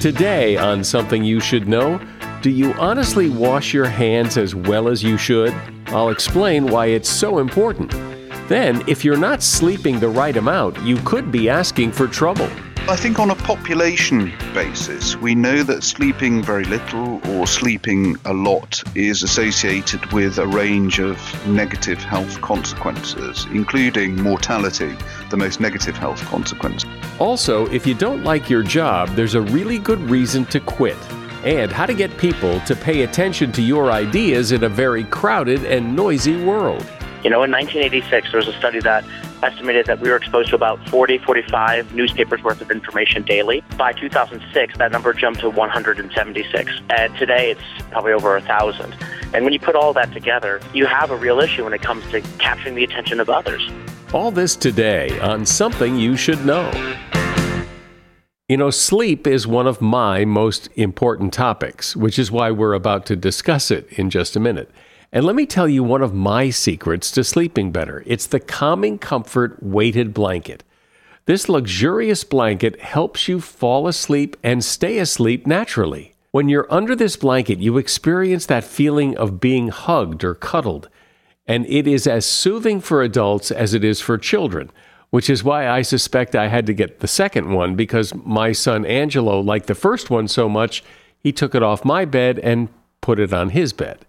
Today on Something You Should Know. Do you honestly wash your hands as well as you should? I'll explain why it's so important. Then, if you're not sleeping the right amount, you could be asking for trouble. I think on a population basis, we know that sleeping very little or sleeping a lot is associated with a range of negative health consequences, including mortality, the most negative health consequence. Also, if you don't like your job, there's a really good reason to quit and how to get people to pay attention to your ideas in a very crowded and noisy world. You know, in 1986, there was a study that estimated that we were exposed to about 40, 45 newspapers worth of information daily. By 2006, that number jumped to 176. And today, it's probably over a 1,000. And when you put all that together, you have a real issue when it comes to capturing the attention of others. All this today on Something You Should Know. You know, sleep is one of my most important topics, which is why we're about to discuss it in just a minute. And let me tell you one of my secrets to sleeping better it's the Calming Comfort weighted blanket. This luxurious blanket helps you fall asleep and stay asleep naturally. When you're under this blanket, you experience that feeling of being hugged or cuddled, and it is as soothing for adults as it is for children which is why I suspect I had to get the second one because my son Angelo liked the first one so much, he took it off my bed and put it on his bed.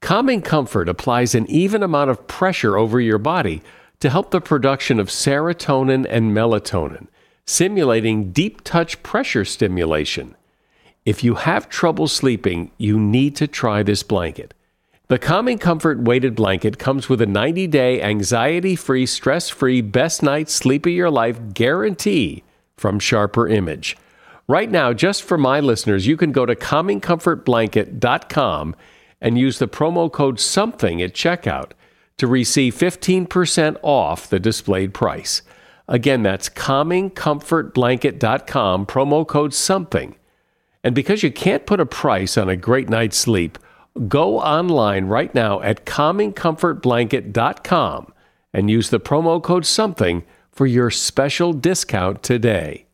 Calming Comfort applies an even amount of pressure over your body to help the production of serotonin and melatonin, simulating deep touch pressure stimulation. If you have trouble sleeping, you need to try this blanket. The Calming Comfort weighted blanket comes with a 90 day anxiety free, stress free, best night's sleep of your life guarantee from Sharper Image. Right now, just for my listeners, you can go to calmingcomfortblanket.com and use the promo code SOMETHING at checkout to receive 15% off the displayed price. Again, that's calmingcomfortblanket.com, promo code SOMETHING. And because you can't put a price on a great night's sleep, Go online right now at calmingcomfortblanket.com and use the promo code SOMETHING for your special discount today.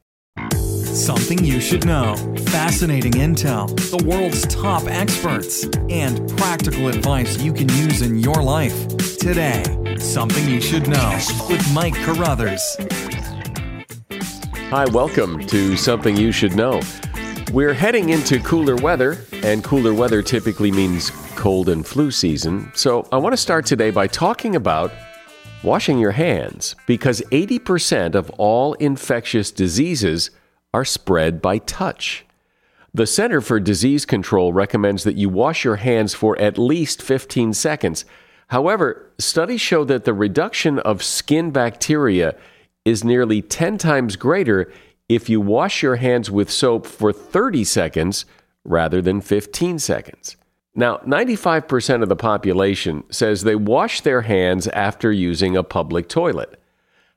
Something you should know. Fascinating intel, the world's top experts, and practical advice you can use in your life. Today, Something You Should Know with Mike Carruthers. Hi, welcome to Something You Should Know. We're heading into cooler weather, and cooler weather typically means cold and flu season. So I want to start today by talking about washing your hands because 80% of all infectious diseases are spread by touch. The Center for Disease Control recommends that you wash your hands for at least 15 seconds. However, studies show that the reduction of skin bacteria is nearly 10 times greater if you wash your hands with soap for 30 seconds rather than 15 seconds. Now, 95% of the population says they wash their hands after using a public toilet.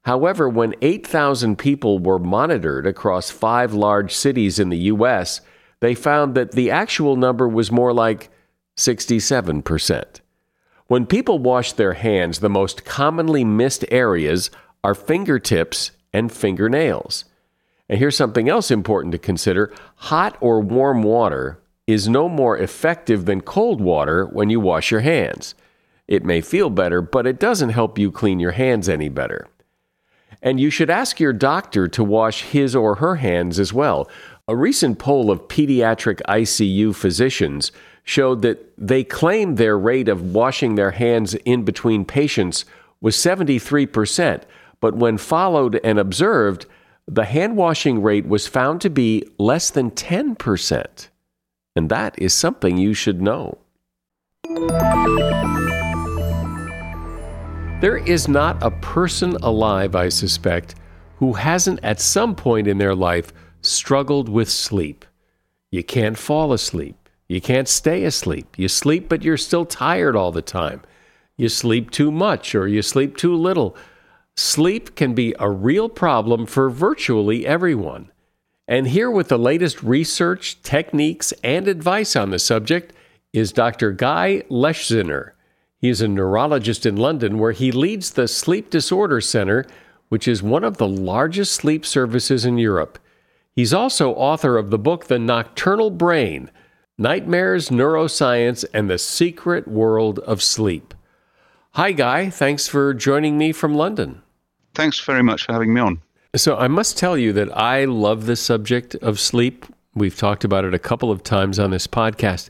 However, when 8,000 people were monitored across five large cities in the U.S., they found that the actual number was more like 67%. When people wash their hands, the most commonly missed areas are fingertips and fingernails. And here's something else important to consider hot or warm water is no more effective than cold water when you wash your hands. It may feel better, but it doesn't help you clean your hands any better. And you should ask your doctor to wash his or her hands as well. A recent poll of pediatric ICU physicians showed that they claimed their rate of washing their hands in between patients was 73%, but when followed and observed, the hand washing rate was found to be less than 10%. And that is something you should know. There is not a person alive, I suspect, who hasn't at some point in their life struggled with sleep. You can't fall asleep. You can't stay asleep. You sleep, but you're still tired all the time. You sleep too much or you sleep too little. Sleep can be a real problem for virtually everyone. And here with the latest research, techniques, and advice on the subject is Dr. Guy Leschziner. He is a neurologist in London where he leads the Sleep Disorder Center, which is one of the largest sleep services in Europe. He's also author of the book The Nocturnal Brain Nightmares, Neuroscience, and the Secret World of Sleep. Hi, Guy. Thanks for joining me from London. Thanks very much for having me on. So, I must tell you that I love the subject of sleep. We've talked about it a couple of times on this podcast.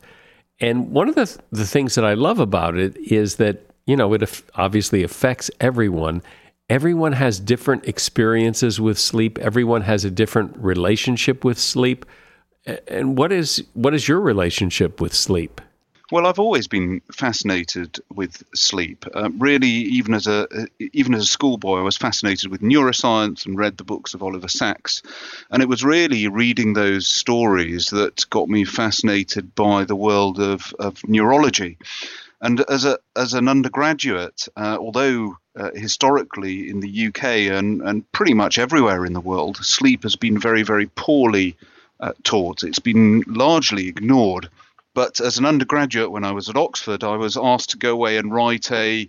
And one of the, the things that I love about it is that, you know, it obviously affects everyone. Everyone has different experiences with sleep, everyone has a different relationship with sleep. And what is what is your relationship with sleep? Well, I've always been fascinated with sleep. Uh, really, even as a even as a schoolboy, I was fascinated with neuroscience and read the books of Oliver Sacks. And it was really reading those stories that got me fascinated by the world of, of neurology. And as a as an undergraduate, uh, although uh, historically in the UK and, and pretty much everywhere in the world, sleep has been very very poorly uh, taught. It's been largely ignored. But as an undergraduate, when I was at Oxford, I was asked to go away and write a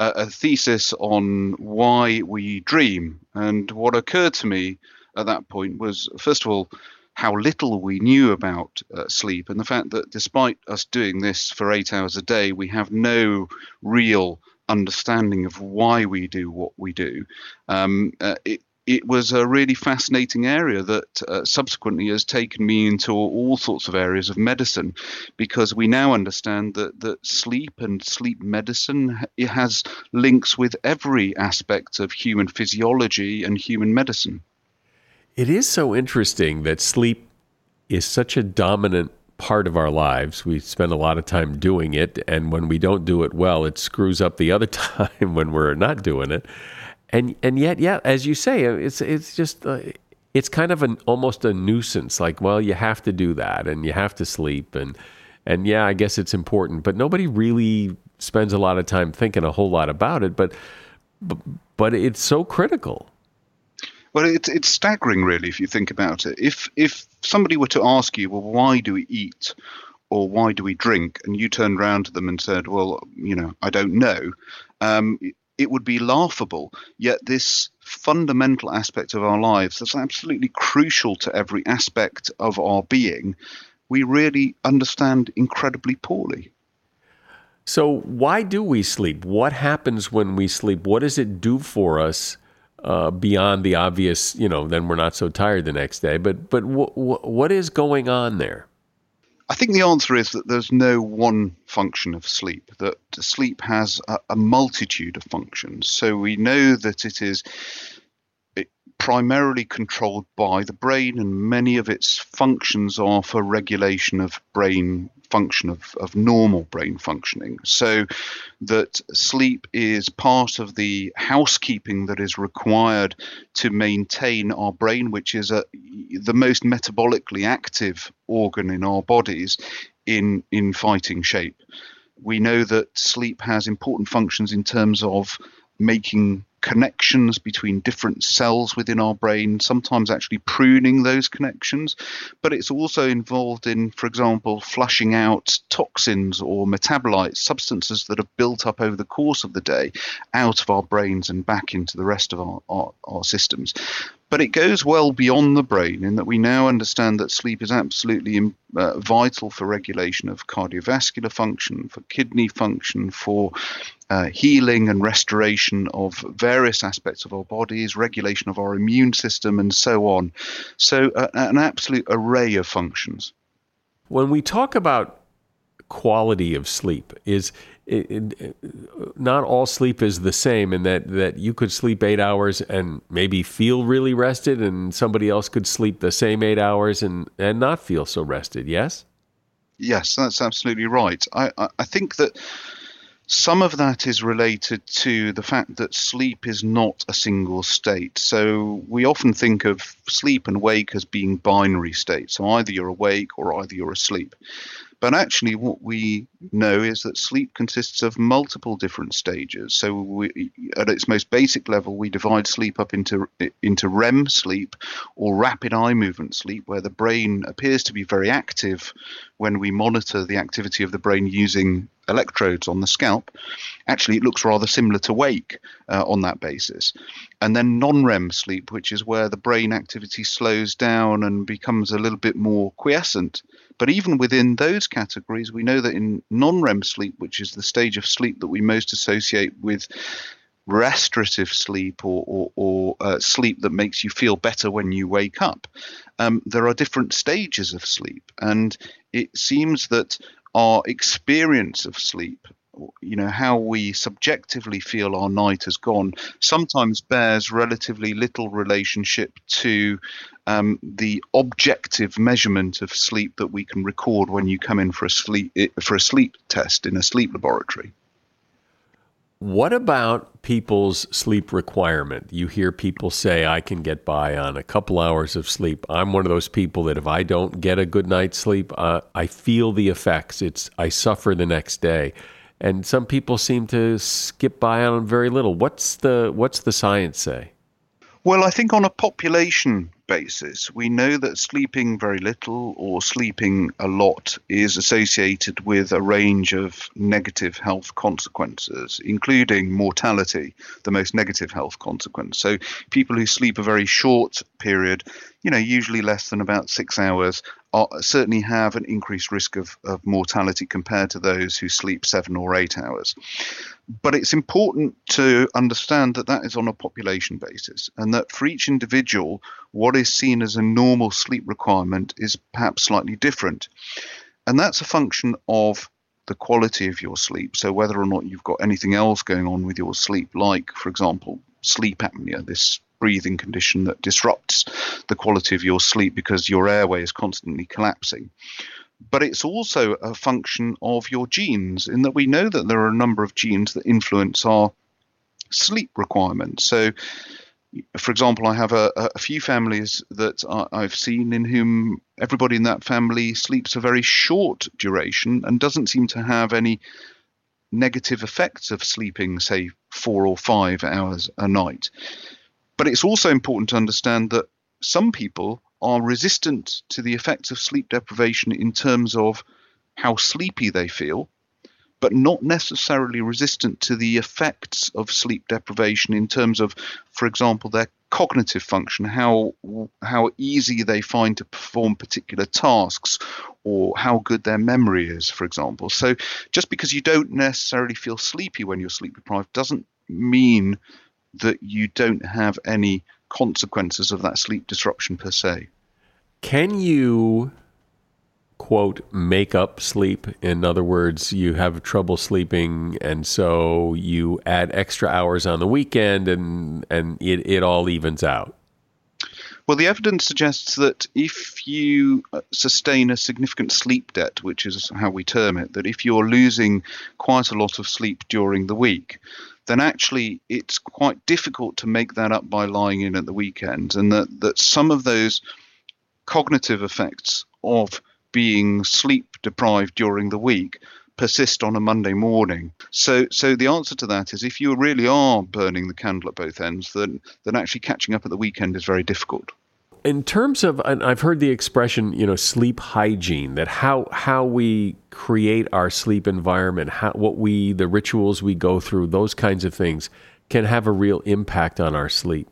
a thesis on why we dream. And what occurred to me at that point was, first of all, how little we knew about uh, sleep, and the fact that despite us doing this for eight hours a day, we have no real understanding of why we do what we do. Um, uh, it, it was a really fascinating area that uh, subsequently has taken me into all sorts of areas of medicine because we now understand that, that sleep and sleep medicine it has links with every aspect of human physiology and human medicine. It is so interesting that sleep is such a dominant part of our lives. We spend a lot of time doing it, and when we don't do it well, it screws up the other time when we're not doing it and and yet, yeah, as you say, it's it's just uh, it's kind of an almost a nuisance. Like, well, you have to do that, and you have to sleep, and and yeah, I guess it's important, but nobody really spends a lot of time thinking a whole lot about it. But but, it's so critical. Well, it's it's staggering, really, if you think about it. If if somebody were to ask you, well, why do we eat? Or why do we drink? And you turned around to them and said, "Well, you know, I don't know." Um, it would be laughable. Yet this fundamental aspect of our lives that's absolutely crucial to every aspect of our being, we really understand incredibly poorly. So, why do we sleep? What happens when we sleep? What does it do for us uh, beyond the obvious? You know, then we're not so tired the next day. But, but what is going on there? I think the answer is that there's no one function of sleep, that sleep has a, a multitude of functions. So we know that it is primarily controlled by the brain, and many of its functions are for regulation of brain function, of, of normal brain functioning. So that sleep is part of the housekeeping that is required to maintain our brain, which is a, the most metabolically active organ in our bodies, in, in fighting shape. We know that sleep has important functions in terms of making connections between different cells within our brain, sometimes actually pruning those connections. But it's also involved in, for example, flushing out toxins or metabolites, substances that have built up over the course of the day out of our brains and back into the rest of our, our, our systems. But it goes well beyond the brain in that we now understand that sleep is absolutely uh, vital for regulation of cardiovascular function, for kidney function, for uh, healing and restoration of various aspects of our bodies, regulation of our immune system, and so on. So, uh, an absolute array of functions. When we talk about quality of sleep, is it, it, not all sleep is the same in that, that you could sleep eight hours and maybe feel really rested, and somebody else could sleep the same eight hours and, and not feel so rested, yes? Yes, that's absolutely right. I, I think that Some of that is related to the fact that sleep is not a single state. So we often think of sleep and wake as being binary states. So either you're awake or either you're asleep. But actually, what we know is that sleep consists of multiple different stages. So, we, at its most basic level, we divide sleep up into into REM sleep or rapid eye movement sleep, where the brain appears to be very active when we monitor the activity of the brain using electrodes on the scalp. Actually, it looks rather similar to wake uh, on that basis. And then non REM sleep, which is where the brain activity slows down and becomes a little bit more quiescent. But even within those categories, we know that in non REM sleep, which is the stage of sleep that we most associate with restorative sleep or, or, or uh, sleep that makes you feel better when you wake up, um, there are different stages of sleep. And it seems that our experience of sleep you know how we subjectively feel our night has gone sometimes bears relatively little relationship to um, the objective measurement of sleep that we can record when you come in for a sleep for a sleep test in a sleep laboratory. What about people's sleep requirement? You hear people say, I can get by on a couple hours of sleep. I'm one of those people that if I don't get a good night's sleep, uh, I feel the effects. It's I suffer the next day and some people seem to skip by on very little. What's the what's the science say? Well, I think on a population basis, we know that sleeping very little or sleeping a lot is associated with a range of negative health consequences, including mortality, the most negative health consequence. So, people who sleep a very short period, you know, usually less than about six hours, are, certainly have an increased risk of, of mortality compared to those who sleep seven or eight hours. But it's important to understand that that is on a population basis, and that for each individual, what is seen as a normal sleep requirement is perhaps slightly different. And that's a function of the quality of your sleep. So, whether or not you've got anything else going on with your sleep, like, for example, sleep apnea, this breathing condition that disrupts the quality of your sleep because your airway is constantly collapsing. But it's also a function of your genes, in that we know that there are a number of genes that influence our sleep requirements. So, for example, I have a, a few families that I've seen in whom everybody in that family sleeps a very short duration and doesn't seem to have any negative effects of sleeping, say, four or five hours a night. But it's also important to understand that some people are resistant to the effects of sleep deprivation in terms of how sleepy they feel, but not necessarily resistant to the effects of sleep deprivation in terms of, for example, their cognitive function, how how easy they find to perform particular tasks, or how good their memory is, for example. So just because you don't necessarily feel sleepy when you're sleep deprived doesn't mean that you don't have any consequences of that sleep disruption per se. Can you quote make up sleep in other words you have trouble sleeping and so you add extra hours on the weekend and and it, it all evens out well, the evidence suggests that if you uh, sustain a significant sleep debt, which is how we term it, that if you're losing quite a lot of sleep during the week, then actually it's quite difficult to make that up by lying in at the weekend, and that, that some of those cognitive effects of being sleep deprived during the week persist on a Monday morning. So, so the answer to that is if you really are burning the candle at both ends, then then actually catching up at the weekend is very difficult in terms of I've heard the expression, you know, sleep hygiene, that how how we create our sleep environment, how what we the rituals we go through, those kinds of things can have a real impact on our sleep.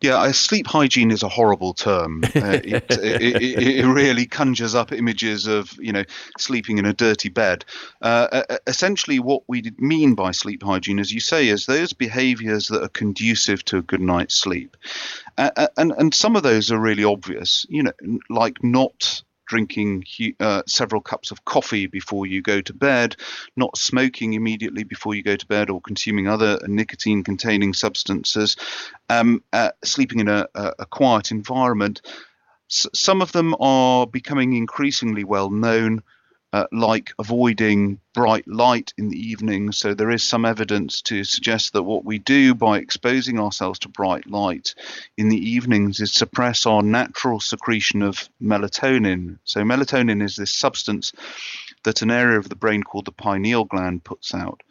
Yeah, sleep hygiene is a horrible term. Uh, it, it, it, really conjures up images of you know sleeping in a dirty bed. Uh, essentially, what we mean by sleep hygiene, as you say, is those behaviours that are conducive to a good night's sleep, uh, and and some of those are really obvious. You know, like not drinking uh, several cups of coffee before you go to bed, not smoking immediately before you go to bed, or consuming other nicotine containing substances, um, uh, sleeping in a, a, quiet environment. S- some of them are becoming increasingly well known. Uh, like avoiding bright light in the evening. So there is some evidence to suggest that what we do by exposing ourselves to bright light in the evenings is suppress our natural secretion of melatonin. So melatonin is this substance that an area of the brain called the pineal gland puts out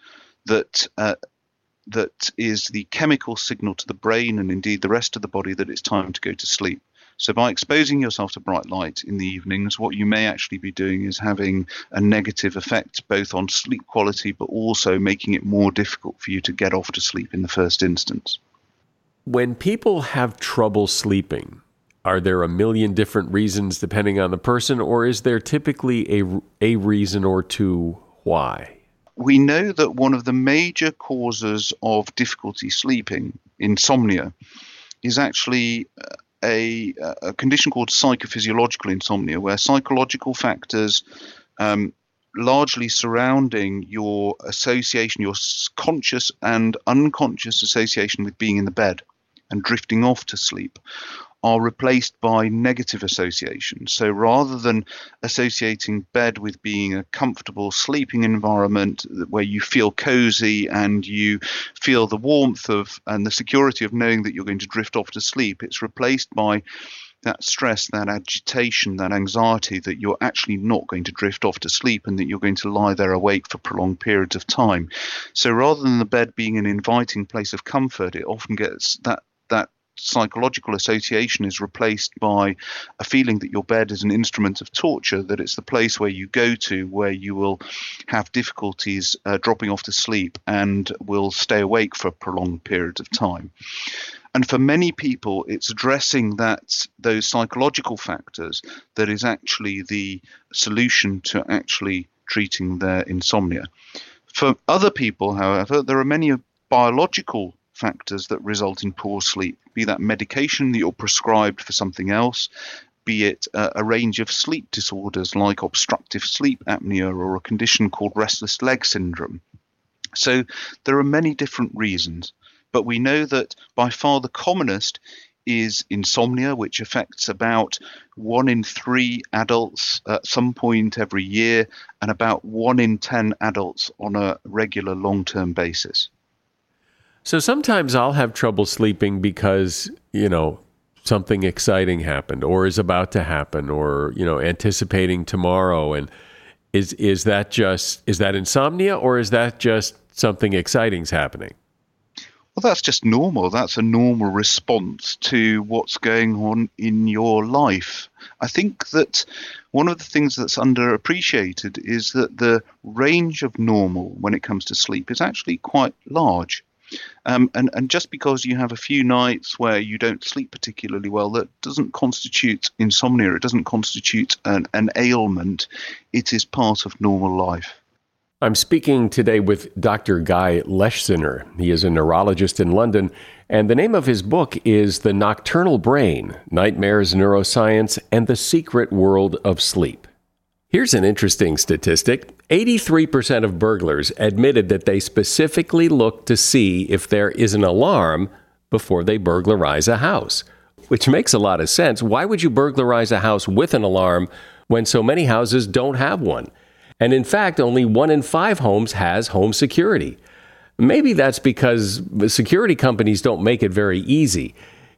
that uh, that is the chemical signal to the brain and indeed the rest of the body that it's time to go to sleep. So, by exposing yourself to bright light in the evenings, what you may actually be doing is having a negative effect both on sleep quality but also making it more difficult for you to get off to sleep in the first instance. When people have trouble sleeping, are there a million different reasons depending on the person, or is there typically a, a reason or two why? We know that one of the major causes of difficulty sleeping, insomnia, is actually uh, a, a condition called psychophysiological insomnia, where psychological factors um, largely surrounding your association, your conscious and unconscious association with being in the bed and drifting off to sleep, are replaced by negative associations. So rather than associating bed with being a comfortable sleeping environment where you feel cozy and you feel the warmth of and the security of knowing that you're going to drift off to sleep, it's replaced by that stress, that agitation, that anxiety that you're actually not going to drift off to sleep and that you're going to lie there awake for prolonged periods of time. So rather than the bed being an inviting place of comfort, it often gets that that psychological association is replaced by a feeling that your bed is an instrument of torture, that it's the place where you go to where you will have difficulties uh, dropping off to sleep and will stay awake for prolonged periods of time. And for many people, it's addressing that those psychological factors that is actually the solution to actually treating their insomnia. For other people, however, there are many biological factors that result in poor sleep, be that medication that you're prescribed for something else, be it a range of sleep disorders like obstructive sleep apnea or a condition called restless leg syndrome. So there are many different reasons, but we know that by far the commonest is insomnia, which affects about one in three adults at some point every year, and about one in 10 adults on a regular long term basis. So sometimes I'll have trouble sleeping because, you know, something exciting happened or is about to happen or, you know, anticipating tomorrow and is is that just is that insomnia or is that just something exciting's happening? Well, that's just normal. That's a normal response to what's going on in your life. I think that one of the things that's underappreciated is that the range of normal when it comes to sleep is actually quite large. Um, and, and just because you have a few nights where you don't sleep particularly well, that doesn't constitute insomnia. It doesn't constitute an, an ailment. It is part of normal life. I'm speaking today with Dr. Guy Leschziner. He is a neurologist in London, and the name of his book is The Nocturnal Brain Nightmares, Neuroscience, and the Secret World of Sleep. Here's an interesting statistic 83% of burglars admitted that they specifically look to see if there is an alarm before they burglarize a house, which makes a lot of sense. Why would you burglarize a house with an alarm when so many houses don't have one? And in fact, only one in five homes has home security. Maybe that's because security companies don't make it very easy.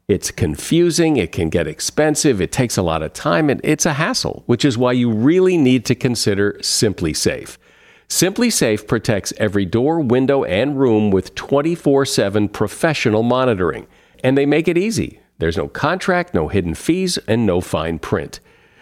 It's confusing, it can get expensive, it takes a lot of time, and it's a hassle, which is why you really need to consider SimpliSafe. Simply Safe protects every door, window, and room with 24 7 professional monitoring. And they make it easy. There's no contract, no hidden fees, and no fine print.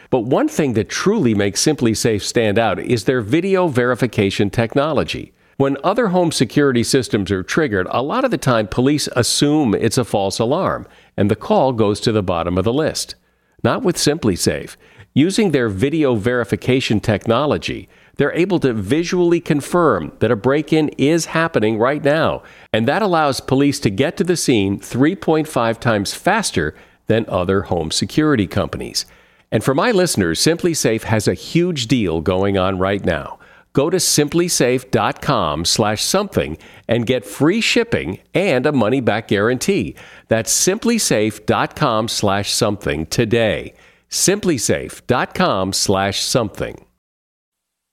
But one thing that truly makes SimpliSafe stand out is their video verification technology. When other home security systems are triggered, a lot of the time police assume it's a false alarm, and the call goes to the bottom of the list. Not with SimpliSafe. Using their video verification technology, they're able to visually confirm that a break in is happening right now, and that allows police to get to the scene 3.5 times faster than other home security companies. And for my listeners, SimpliSafe has a huge deal going on right now go to simplisafe.com slash something and get free shipping and a money back guarantee. That's simplisafe.com slash something today. simplisafe.com slash something.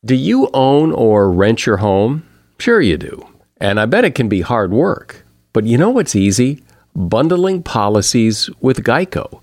Do you own or rent your home? Sure, you do. And I bet it can be hard work. But you know what's easy? Bundling policies with Geico.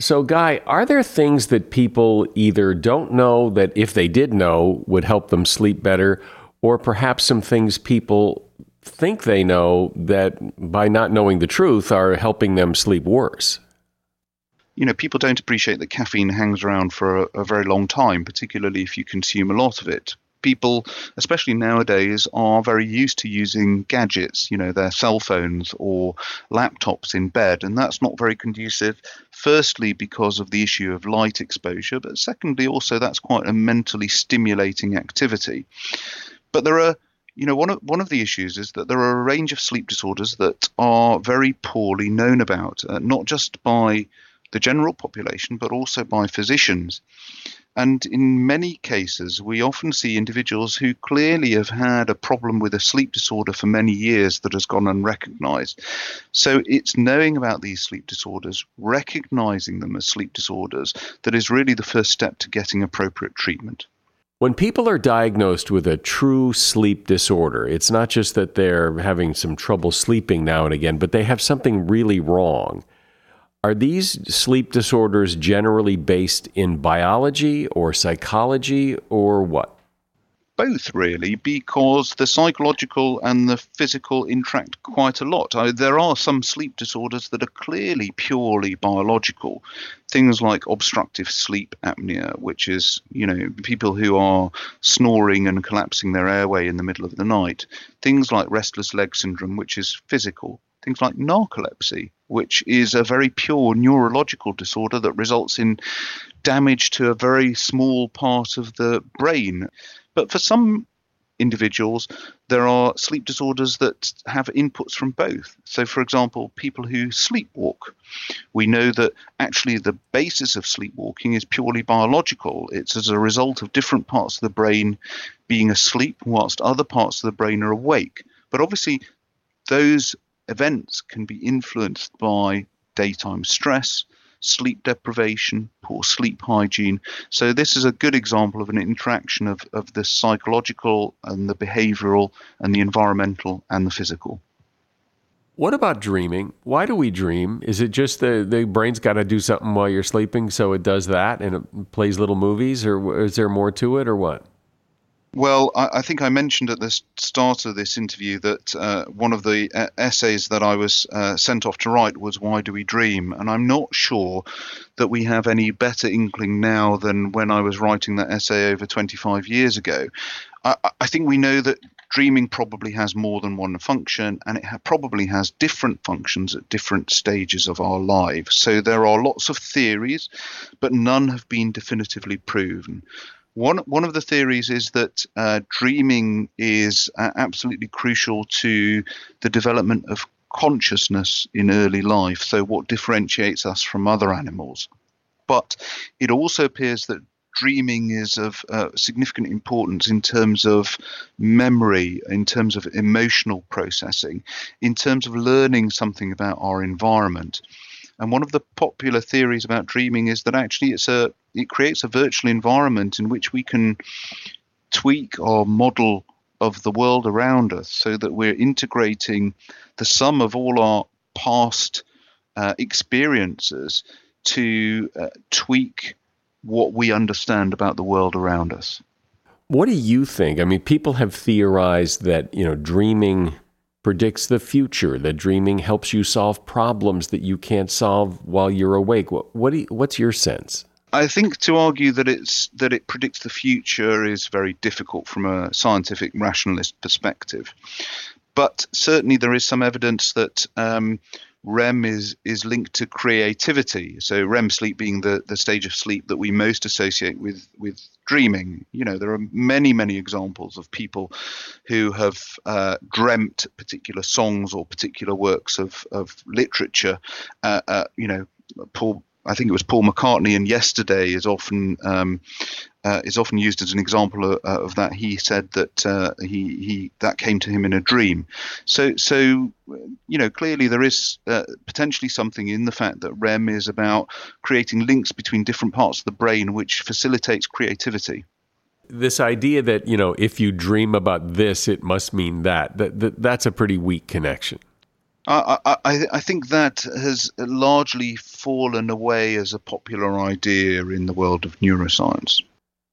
So, Guy, are there things that people either don't know that if they did know would help them sleep better, or perhaps some things people think they know that by not knowing the truth are helping them sleep worse? you know, people don't appreciate that caffeine hangs around for a, a, very long time, particularly if you consume a lot of it. People, especially nowadays, are very used to using gadgets, you know, their cell phones or laptops in bed, and that's not very conducive. Firstly, because of the issue of light exposure, but secondly, also that's quite a mentally stimulating activity. But there are you know, one of one of the issues is that there are a range of sleep disorders that are very poorly known about, uh, not just by the general population, but also by physicians. And in many cases, we often see individuals who clearly have had a problem with a sleep disorder for many years that has gone unrecognized. So it's knowing about these sleep disorders, recognizing them as sleep disorders, that is really the first step to getting appropriate treatment. When people are diagnosed with a true sleep disorder, it's not just that they're having some trouble sleeping now and again, but they have something really wrong. Are these sleep disorders generally based in biology or psychology or what? Both, really, because the psychological and the physical interact quite a lot. I, there are some sleep disorders that are clearly purely biological. Things like obstructive sleep apnea, which is, you know, people who are snoring and collapsing their airway in the middle of the night. Things like restless leg syndrome, which is physical things like narcolepsy, which is a very pure neurological disorder that results in damage to a very small part of the brain. But for some individuals, there are sleep disorders that have inputs from both. So, for example, people who sleepwalk, we know that actually the basis of sleepwalking is purely biological. It's as a result of different parts of the brain being asleep whilst other parts of the brain are awake. But obviously, those events can be influenced by daytime stress, sleep deprivation, poor sleep hygiene. So, this is a good example of an interaction of, of the psychological and the behavioral and the environmental and the physical. What about dreaming? Why do we dream? Is it just the, the brain's got to do something while you're sleeping, so it does that and it plays little movies, or is there more to it, or what? Well, I, I, think I mentioned at the start of this interview that uh, one of the uh, essays that I was uh, sent off to write was Why Do We Dream? And I'm not sure that we have any better inkling now than when I was writing that essay over 25 years ago. I, I think we know that dreaming probably has more than one function and it ha- probably has different functions at different stages of our lives. So there are lots of theories, but none have been definitively proven. One one of the theories is that uh, dreaming is uh, absolutely crucial to the development of consciousness in early life. So, what differentiates us from other animals? But it also appears that dreaming is of uh, significant importance in terms of memory, in terms of emotional processing, in terms of learning something about our environment. And one of the popular theories about dreaming is that actually it's a it creates a virtual environment in which we can tweak our model of the world around us so that we're integrating the sum of all our past uh, experiences to uh, tweak what we understand about the world around us. What do you think? I mean, people have theorized that, you know, dreaming predicts the future, that dreaming helps you solve problems that you can't solve while you're awake. What, what you, what's your sense? I think to argue that it's that it predicts the future is very difficult from a scientific rationalist perspective. But certainly there is some evidence that um, REM is is linked to creativity. So REM sleep being the, the stage of sleep that we most associate with with dreaming. You know, there are many many examples of people who have uh, dreamt particular songs or particular works of of literature. Uh, uh, you know, Paul I think it was Paul McCartney, and yesterday is often um, uh, is often used as an example of, uh, of that. He said that uh, he he that came to him in a dream. So so you know clearly there is uh, potentially something in the fact that REM is about creating links between different parts of the brain, which facilitates creativity. This idea that you know if you dream about this, it must mean that that, that that's a pretty weak connection. I, I, I, think that has largely fallen away as a popular idea in the world of neuroscience.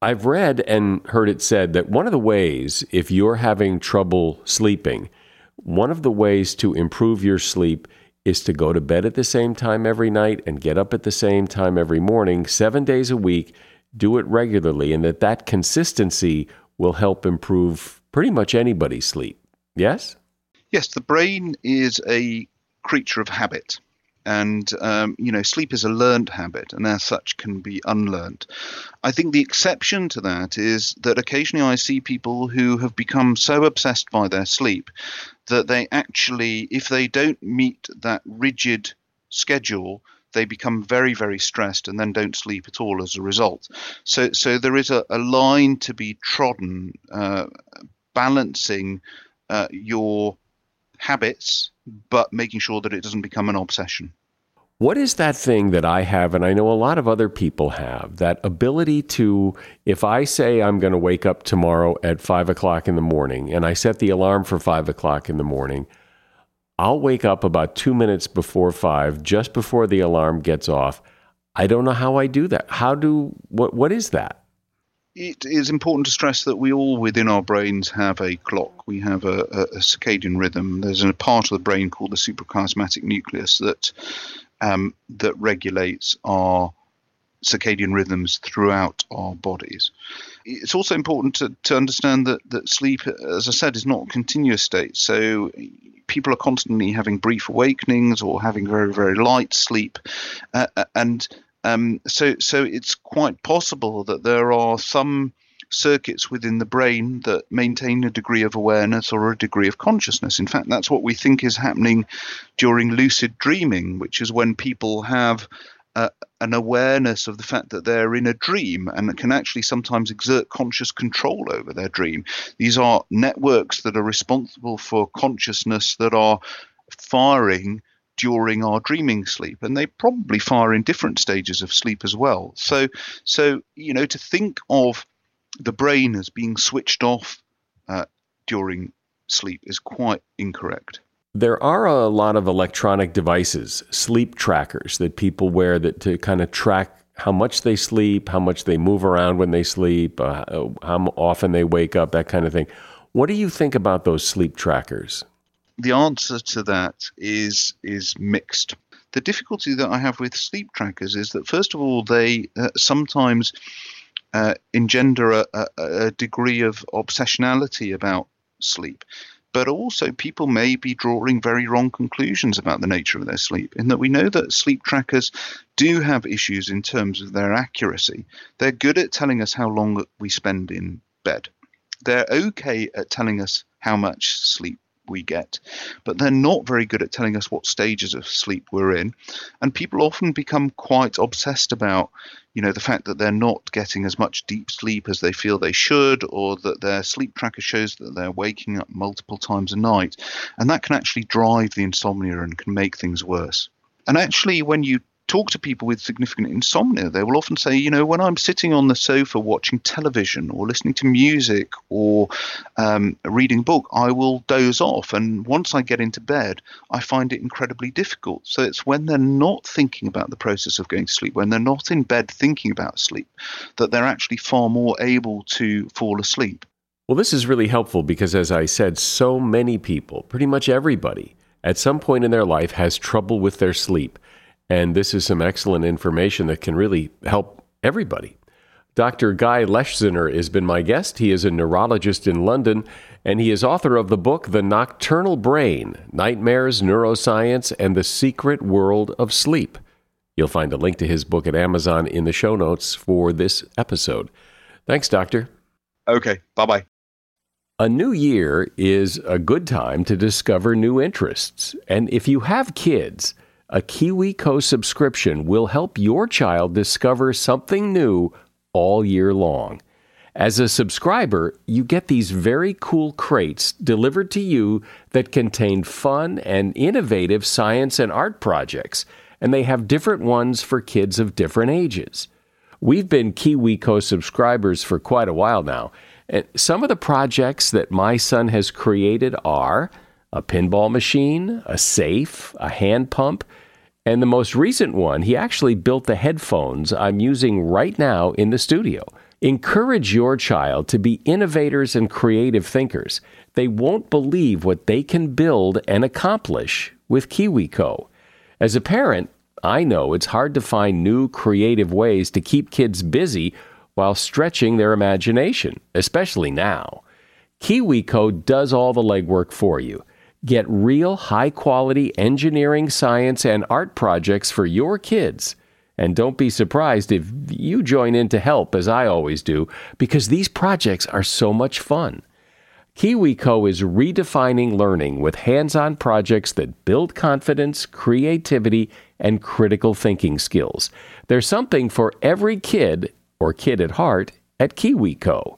I've read and heard it said that one of the ways, if you're having trouble sleeping, one of the ways to improve your sleep is to go to bed at the same time every night and get up at the same time every morning, seven days a week, do it regularly, and that that consistency will help improve pretty much anybody's sleep. Yes? Yes, the brain is a creature of habit. And, um, you know, sleep is a learned habit and as such can be unlearned. I think the exception to that is that occasionally I see people who have become so obsessed by their sleep that they actually, if they don't meet that rigid schedule, they become very, very stressed and then don't sleep at all as a result. So, so there is a, a line to be trodden, uh, balancing uh, your habits, but making sure that it doesn't become an obsession. What is that thing that I have, and I know a lot of other people have, that ability to, if I say I'm going to wake up tomorrow at five o'clock in the morning and I set the alarm for five o'clock in the morning, I'll wake up about two minutes before five, just before the alarm gets off. I don't know how I do that. How do, what, what is that? It is important to stress that we all within our brains have a clock. We have a, a, a circadian rhythm. There's a part of the brain called the suprachiasmatic nucleus that um, that regulates our circadian rhythms throughout our bodies. It's also important to, to understand that, that sleep, as I said, is not a continuous state. So people are constantly having brief awakenings or having very, very light sleep. Uh, and um, so, so it's quite possible that there are some circuits within the brain that maintain a degree of awareness or a degree of consciousness. In fact, that's what we think is happening during lucid dreaming, which is when people have uh, an awareness of the fact that they're in a dream and can actually sometimes exert conscious control over their dream. These are networks that are responsible for consciousness that are firing during our dreaming sleep and they probably fire in different stages of sleep as well. So so you know to think of the brain as being switched off uh, during sleep is quite incorrect. There are a lot of electronic devices sleep trackers that people wear that to kind of track how much they sleep how much they move around when they sleep uh, how often they wake up that kind of thing. What do you think about those sleep trackers the answer to that is is mixed. The difficulty that I have with sleep trackers is that first of all they uh, sometimes uh, engender a, a, a degree of obsessionality about sleep but also people may be drawing very wrong conclusions about the nature of their sleep in that we know that sleep trackers do have issues in terms of their accuracy they're good at telling us how long we spend in bed they're okay at telling us how much sleep we get. But they're not very good at telling us what stages of sleep we're in. And people often become quite obsessed about, you know, the fact that they're not getting as much deep sleep as they feel they should, or that their sleep tracker shows that they're waking up multiple times a night. And that can actually drive the insomnia and can make things worse. And actually, when you talk to people with significant insomnia, they will often say, you know, when I'm sitting on the sofa watching television or listening to music or um, reading a book, I will doze off. And once I get into bed, I find it incredibly difficult. So it's when they're not thinking about the process of going to sleep, when they're not in bed thinking about sleep, that they're actually far more able to fall asleep. Well, this is really helpful because, as I said, so many people, pretty much everybody, at some point in their life has trouble with their sleep. And this is some excellent information that can really help everybody. Dr. Guy Leschziner has been my guest. He is a neurologist in London, and he is author of the book The Nocturnal Brain Nightmares, Neuroscience, and the Secret World of Sleep. You'll find a link to his book at Amazon in the show notes for this episode. Thanks, Doctor. Okay, bye bye. A new year is a good time to discover new interests. And if you have kids, a KiwiCo subscription will help your child discover something new all year long. As a subscriber, you get these very cool crates delivered to you that contain fun and innovative science and art projects, and they have different ones for kids of different ages. We've been KiwiCo subscribers for quite a while now, and some of the projects that my son has created are a pinball machine, a safe, a hand pump, and the most recent one, he actually built the headphones I'm using right now in the studio. Encourage your child to be innovators and creative thinkers. They won't believe what they can build and accomplish with KiwiCo. As a parent, I know it's hard to find new creative ways to keep kids busy while stretching their imagination, especially now. KiwiCo does all the legwork for you. Get real high quality engineering, science, and art projects for your kids. And don't be surprised if you join in to help, as I always do, because these projects are so much fun. KiwiCo is redefining learning with hands on projects that build confidence, creativity, and critical thinking skills. There's something for every kid or kid at heart at KiwiCo.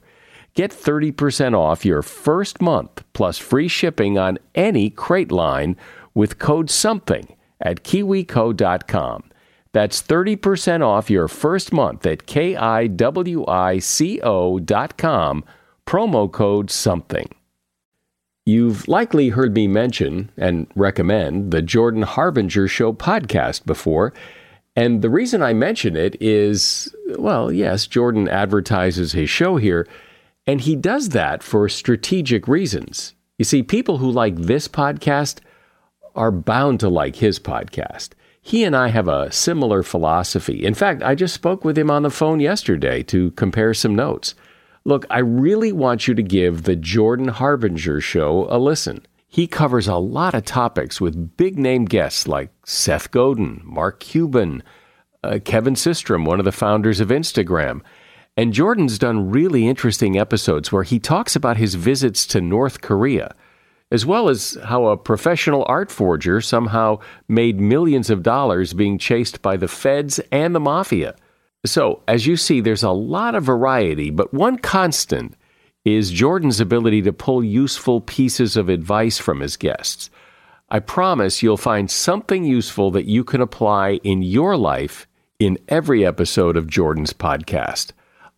Get 30% off your first month plus free shipping on any crate line with code SOMETHING at kiwico.com. That's 30% off your first month at kiwico.com, promo code SOMETHING. You've likely heard me mention and recommend the Jordan Harbinger Show podcast before. And the reason I mention it is well, yes, Jordan advertises his show here, and he does that for strategic reasons. You see, people who like this podcast are bound to like his podcast. He and I have a similar philosophy. In fact, I just spoke with him on the phone yesterday to compare some notes. Look, I really want you to give the Jordan Harbinger show a listen. He covers a lot of topics with big name guests like Seth Godin, Mark Cuban, uh, Kevin Systrom, one of the founders of Instagram. And Jordan's done really interesting episodes where he talks about his visits to North Korea, as well as how a professional art forger somehow made millions of dollars being chased by the feds and the mafia. So, as you see, there's a lot of variety, but one constant is Jordan's ability to pull useful pieces of advice from his guests. I promise you'll find something useful that you can apply in your life in every episode of Jordan's podcast.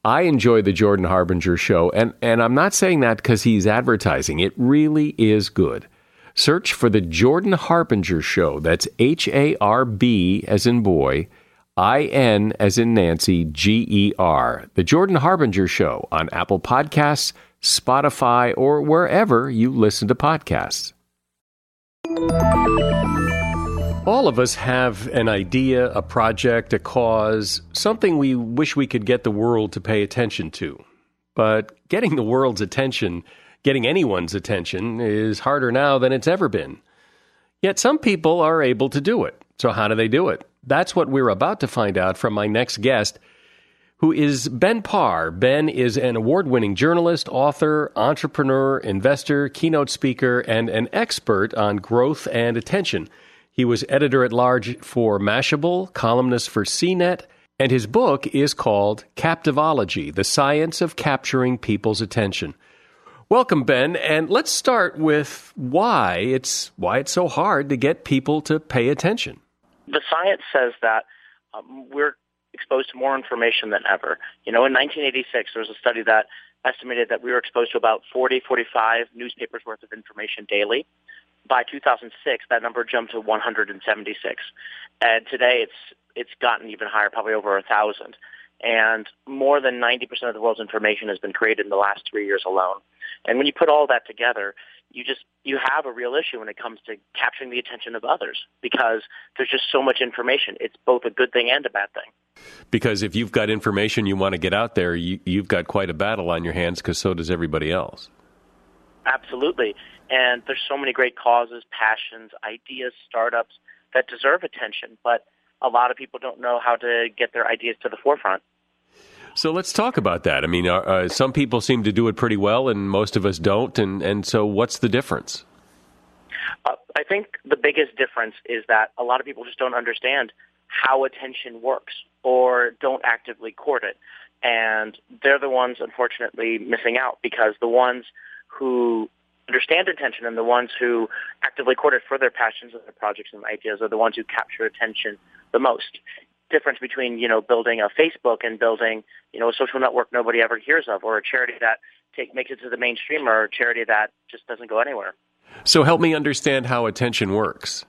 I enjoy the Jordan Harbinger show, and, and I'm not saying that because he's advertising. It really is good. Search for the Jordan Harbinger show. That's H A R B as in boy, I N as in Nancy, G E R. The Jordan Harbinger show on Apple Podcasts, Spotify, or wherever you listen to podcasts. All of us have an idea, a project, a cause, something we wish we could get the world to pay attention to. But getting the world's attention, getting anyone's attention, is harder now than it's ever been. Yet some people are able to do it. So, how do they do it? That's what we're about to find out from my next guest, who is Ben Parr. Ben is an award winning journalist, author, entrepreneur, investor, keynote speaker, and an expert on growth and attention. He was editor at large for Mashable, columnist for CNET, and his book is called Captivology The Science of Capturing People's Attention. Welcome, Ben, and let's start with why it's why it's so hard to get people to pay attention. The science says that um, we're exposed to more information than ever. You know, in 1986, there was a study that estimated that we were exposed to about 40, 45 newspapers worth of information daily by 2006, that number jumped to 176, and today it's it's gotten even higher, probably over a thousand. And more than 90% of the world's information has been created in the last three years alone. And when you put all that together, you just you have a real issue when it comes to capturing the attention of others because there's just so much information. It's both a good thing and a bad thing. Because if you've got information you want to get out there, you, you've got quite a battle on your hands because so does everybody else. Absolutely. And there's so many great causes, passions, ideas, startups that deserve attention, but a lot of people don't know how to get their ideas to the forefront. So let's talk about that. I mean, uh, uh, some people seem to do it pretty well, and most of us don't. And, and so, what's the difference? Uh, I think the biggest difference is that a lot of people just don't understand how attention works or don't actively court it. And they're the ones, unfortunately, missing out because the ones who understand attention and the ones who actively court it for their passions and their projects and ideas are the ones who capture attention the most difference between you know building a Facebook and building you know a social network nobody ever hears of, or a charity that take makes it to the mainstream, or a charity that just doesn't go anywhere. So help me understand how attention works.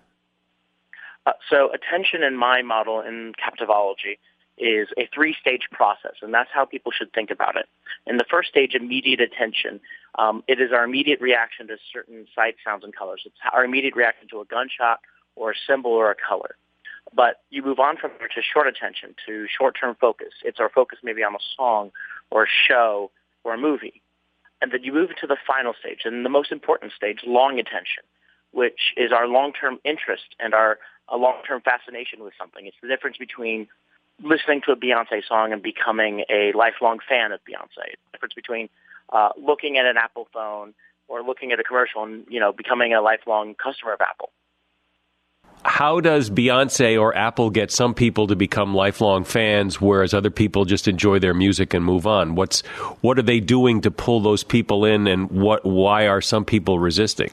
Uh, so attention in my model in captivology is a three-stage process, and that's how people should think about it. In the first stage, immediate attention, um, it is our immediate reaction to certain sights, sounds, and colors. It's our immediate reaction to a gunshot or a symbol or a color. But you move on from there to short attention, to short-term focus. It's our focus maybe on a song or a show or a movie. And then you move to the final stage, and the most important stage, long attention, which is our long-term interest and our a long-term fascination with something. It's the difference between listening to a Beyonce song and becoming a lifelong fan of Beyonce. The difference between uh, looking at an Apple phone or looking at a commercial and you know becoming a lifelong customer of Apple how does Beyonce or Apple get some people to become lifelong fans, whereas other people just enjoy their music and move on? What's what are they doing to pull those people in, and what why are some people resisting?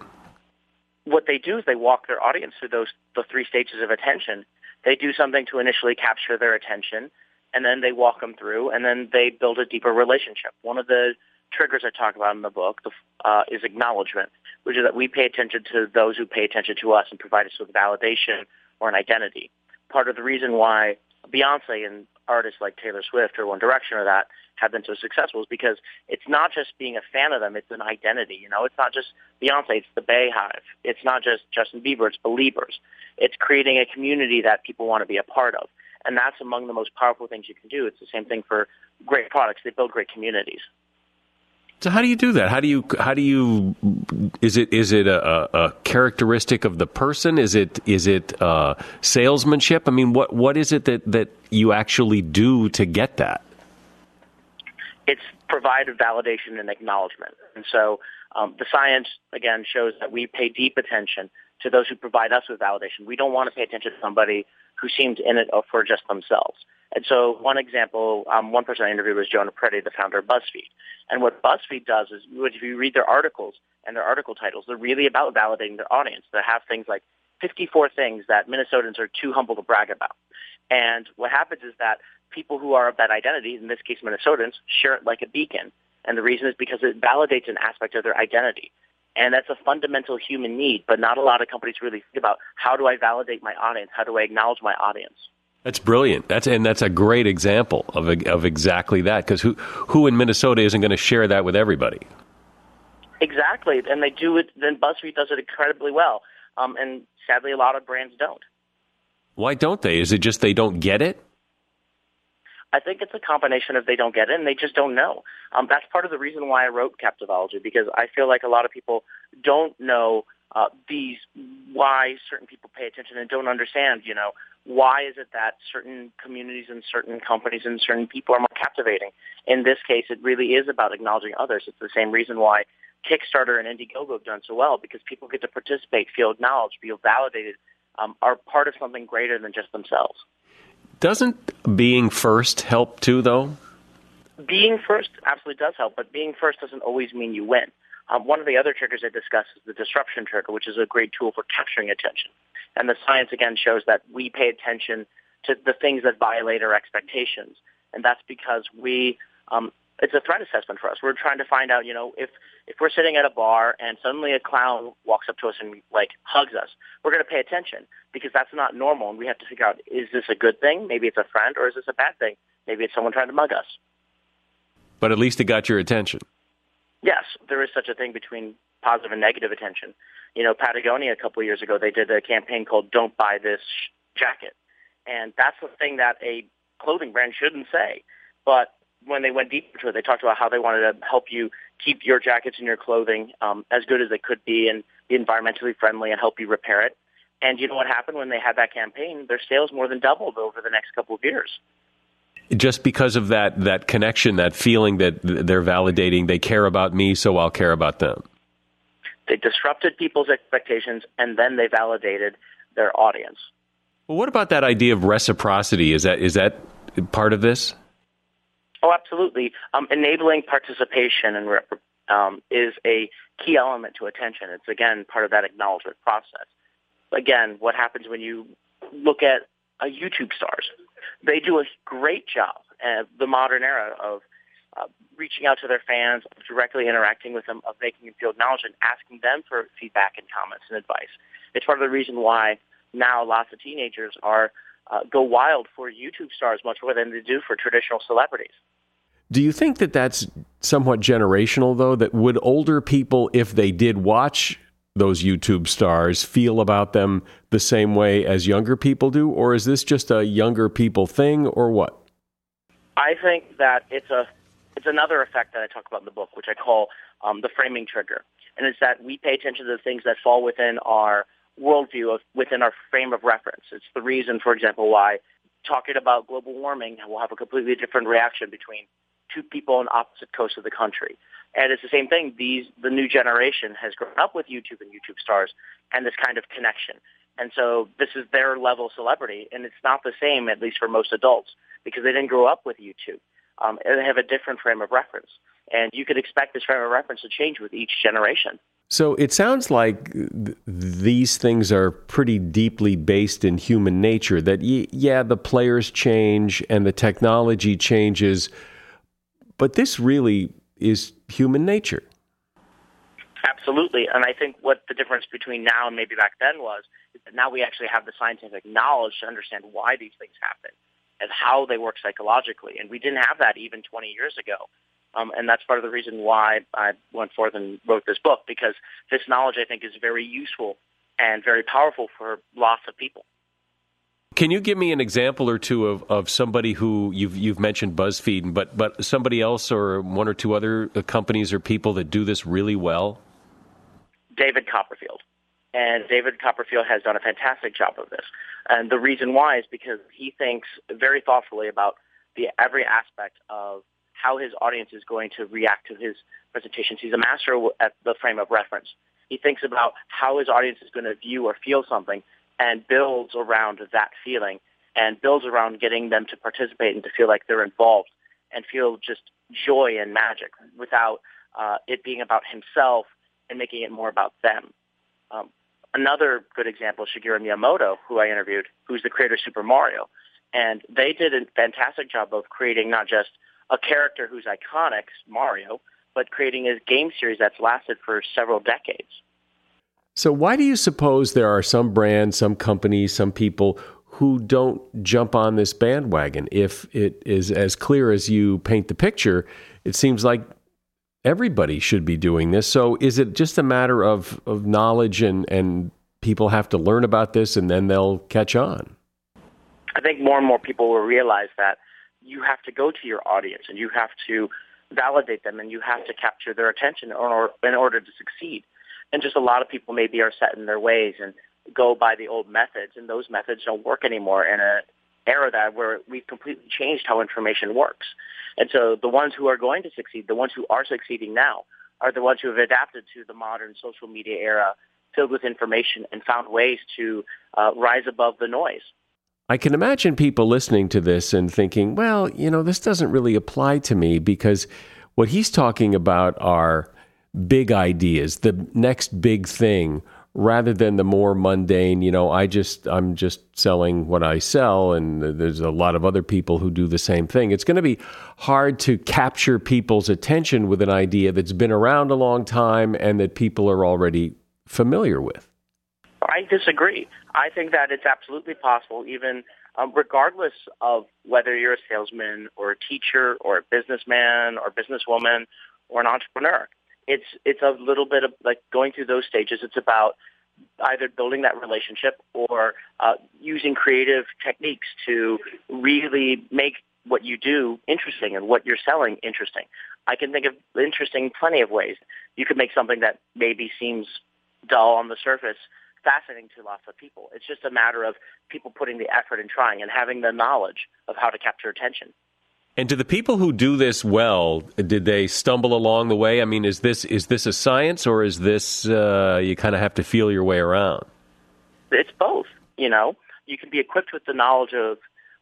What they do is they walk their audience through those the three stages of attention. They do something to initially capture their attention, and then they walk them through, and then they build a deeper relationship. One of the triggers I talk about in the book uh, is acknowledgement, which is that we pay attention to those who pay attention to us and provide us with validation or an identity. Part of the reason why Beyonce and artists like Taylor Swift or One Direction or that have been so successful is because it's not just being a fan of them, it's an identity. You know, it's not just Beyonce, it's the BeyHive. It's not just Justin Bieber, it's Beliebers. It's creating a community that people want to be a part of. And that's among the most powerful things you can do. It's the same thing for great products. They build great communities. So how do you do that? How do you how do you is it is it a, a characteristic of the person? Is it is it uh, salesmanship? I mean, what what is it that that you actually do to get that? It's provided validation and acknowledgement, and so um, the science again shows that we pay deep attention to those who provide us with validation. We don't want to pay attention to somebody who seems in it for just themselves. And so one example, um, one person I interviewed was Jonah Peretti, the founder of BuzzFeed. And what BuzzFeed does is if you read their articles and their article titles, they're really about validating their audience. They have things like 54 things that Minnesotans are too humble to brag about. And what happens is that people who are of that identity, in this case Minnesotans, share it like a beacon. And the reason is because it validates an aspect of their identity. And that's a fundamental human need, but not a lot of companies really think about how do I validate my audience? How do I acknowledge my audience? That's brilliant. That's and that's a great example of of exactly that. Because who who in Minnesota isn't going to share that with everybody? Exactly, and they do it. Then BuzzFeed does it incredibly well, um, and sadly, a lot of brands don't. Why don't they? Is it just they don't get it? I think it's a combination of they don't get it and they just don't know. Um, that's part of the reason why I wrote Captivology because I feel like a lot of people don't know uh, these why certain people pay attention and don't understand. You know, why is it that certain communities and certain companies and certain people are more captivating? In this case, it really is about acknowledging others. It's the same reason why Kickstarter and Indiegogo have done so well because people get to participate, feel acknowledged, feel validated, um, are part of something greater than just themselves. Doesn't being first help too, though? Being first absolutely does help, but being first doesn't always mean you win. Um, one of the other triggers I discussed is the disruption trigger, which is a great tool for capturing attention. And the science again shows that we pay attention to the things that violate our expectations. And that's because we, um, it's a threat assessment for us. We're trying to find out, you know, if, if we're sitting at a bar and suddenly a clown walks up to us and like hugs us, we're going to pay attention because that's not normal. And we have to figure out, is this a good thing? Maybe it's a friend or is this a bad thing? Maybe it's someone trying to mug us. But at least it got your attention. Yes, there is such a thing between positive and negative attention. You know, Patagonia a couple of years ago, they did a campaign called "Don't Buy This Jacket," and that's the thing that a clothing brand shouldn't say. But when they went deeper into it, they talked about how they wanted to help you keep your jackets and your clothing um, as good as they could be and be environmentally friendly and help you repair it. And you know what happened when they had that campaign? Their sales more than doubled over the next couple of years. Just because of that that connection, that feeling that they're validating, they care about me, so I'll care about them. They disrupted people's expectations, and then they validated their audience. Well, what about that idea of reciprocity? Is that is that part of this? Oh, absolutely. Um, enabling participation and um, is a key element to attention. It's again part of that acknowledgement process. Again, what happens when you look at a YouTube stars? They do a great job at the modern era of uh, reaching out to their fans, directly interacting with them, of making them feel acknowledged, and asking them for feedback and comments and advice. It's part of the reason why now lots of teenagers are uh, go wild for YouTube stars much more than they do for traditional celebrities. Do you think that that's somewhat generational, though? That would older people, if they did watch those YouTube stars, feel about them the same way as younger people do? Or is this just a younger people thing, or what? I think that it's a it's another effect that I talk about in the book, which I call um, the framing trigger, and it's that we pay attention to the things that fall within our worldview of within our frame of reference. It's the reason, for example, why talking about global warming will have a completely different reaction between two people on opposite coasts of the country. And it's the same thing. These the new generation has grown up with YouTube and YouTube stars and this kind of connection. And so this is their level of celebrity, and it's not the same, at least for most adults, because they didn't grow up with YouTube. Um, and they have a different frame of reference. And you could expect this frame of reference to change with each generation. So it sounds like th- these things are pretty deeply based in human nature. That, y- yeah, the players change and the technology changes, but this really is human nature. Absolutely. And I think what the difference between now and maybe back then was is that now we actually have the scientific knowledge to understand why these things happen and how they work psychologically. And we didn't have that even 20 years ago. Um, and that's part of the reason why I went forth and wrote this book because this knowledge I think is very useful and very powerful for lots of people. Can you give me an example or two of, of somebody who you've you've mentioned BuzzFeed, but but somebody else or one or two other uh, companies or people that do this really well? David Copperfield, and David Copperfield has done a fantastic job of this. And the reason why is because he thinks very thoughtfully about the every aspect of how his audience is going to react to his presentations. He's a master at the frame of reference. He thinks about how his audience is going to view or feel something and builds around that feeling and builds around getting them to participate and to feel like they're involved and feel just joy and magic without uh, it being about himself and making it more about them. Um, another good example is Shigeru Miyamoto, who I interviewed, who's the creator of Super Mario. And they did a fantastic job of creating not just a character who's iconic, Mario, but creating a game series that's lasted for several decades. So, why do you suppose there are some brands, some companies, some people who don't jump on this bandwagon? If it is as clear as you paint the picture, it seems like everybody should be doing this. So, is it just a matter of, of knowledge and, and people have to learn about this and then they'll catch on? I think more and more people will realize that you have to go to your audience and you have to validate them and you have to capture their attention in order, in order to succeed and just a lot of people maybe are set in their ways and go by the old methods, and those methods don't work anymore in an era that where we've completely changed how information works. And so the ones who are going to succeed, the ones who are succeeding now, are the ones who have adapted to the modern social media era filled with information and found ways to uh, rise above the noise. I can imagine people listening to this and thinking, well, you know, this doesn't really apply to me because what he's talking about are big ideas, the next big thing, rather than the more mundane, you know, I just, I'm just selling what I sell, and there's a lot of other people who do the same thing. It's going to be hard to capture people's attention with an idea that's been around a long time and that people are already familiar with. I disagree. I think that it's absolutely possible, even um, regardless of whether you're a salesman or a teacher or a businessman or businesswoman or an entrepreneur it's it's a little bit of like going through those stages. It's about either building that relationship or uh, using creative techniques to really make what you do interesting and what you're selling interesting. I can think of interesting plenty of ways. You could make something that maybe seems dull on the surface fascinating to lots of people. It's just a matter of people putting the effort and trying and having the knowledge of how to capture attention. And to the people who do this well, did they stumble along the way? I mean, is this is this a science or is this uh, you kind of have to feel your way around? It's both. You know, you can be equipped with the knowledge of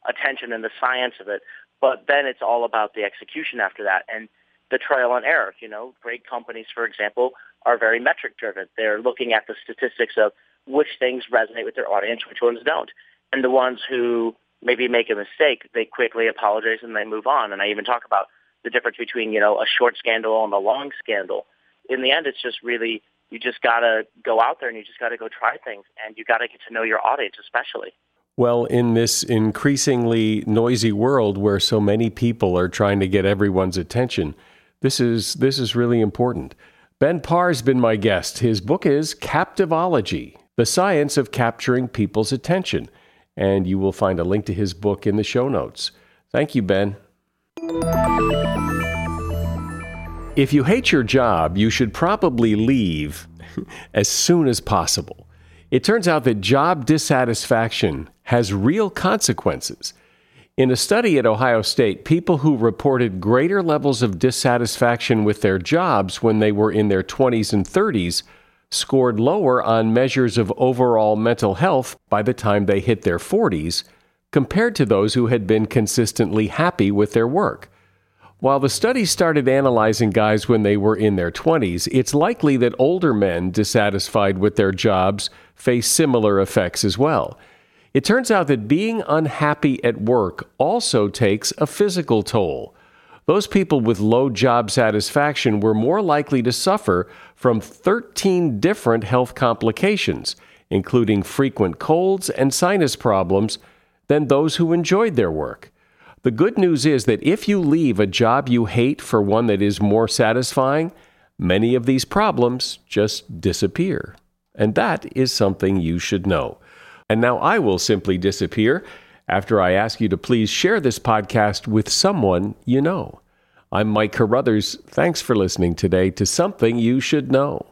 attention and the science of it, but then it's all about the execution after that and the trial and error. You know, great companies, for example, are very metric driven. They're looking at the statistics of which things resonate with their audience, which ones don't, and the ones who maybe make a mistake, they quickly apologize and they move on. And I even talk about the difference between, you know, a short scandal and a long scandal. In the end, it's just really, you just got to go out there and you just got to go try things and you got to get to know your audience, especially. Well, in this increasingly noisy world where so many people are trying to get everyone's attention, this is this is really important. Ben Parr's been my guest. His book is Captivology: The Science of Capturing People's Attention and you will find a link to his book in the show notes. Thank you, Ben. If you hate your job, you should probably leave as soon as possible. It turns out that job dissatisfaction has real consequences. In a study at Ohio State, people who reported greater levels of dissatisfaction with their jobs when they were in their 20s and 30s scored lower on measures of overall mental health by the time they hit their 40s compared to those who had been consistently happy with their work. While the study started analyzing guys when they were in their 20s, it's likely that older men dissatisfied with their jobs face similar effects as well. It turns out that being unhappy at work also takes a physical toll. Those people with low job satisfaction were more likely to suffer from 13 different health complications, including frequent colds and sinus problems, than those who enjoyed their work. The good news is that if you leave a job you hate for one that is more satisfying, many of these problems just disappear. And that is something you should know. And now I will simply disappear after I ask you to please share this podcast with someone you know. I'm Mike Carruthers. Thanks for listening today to Something You Should Know.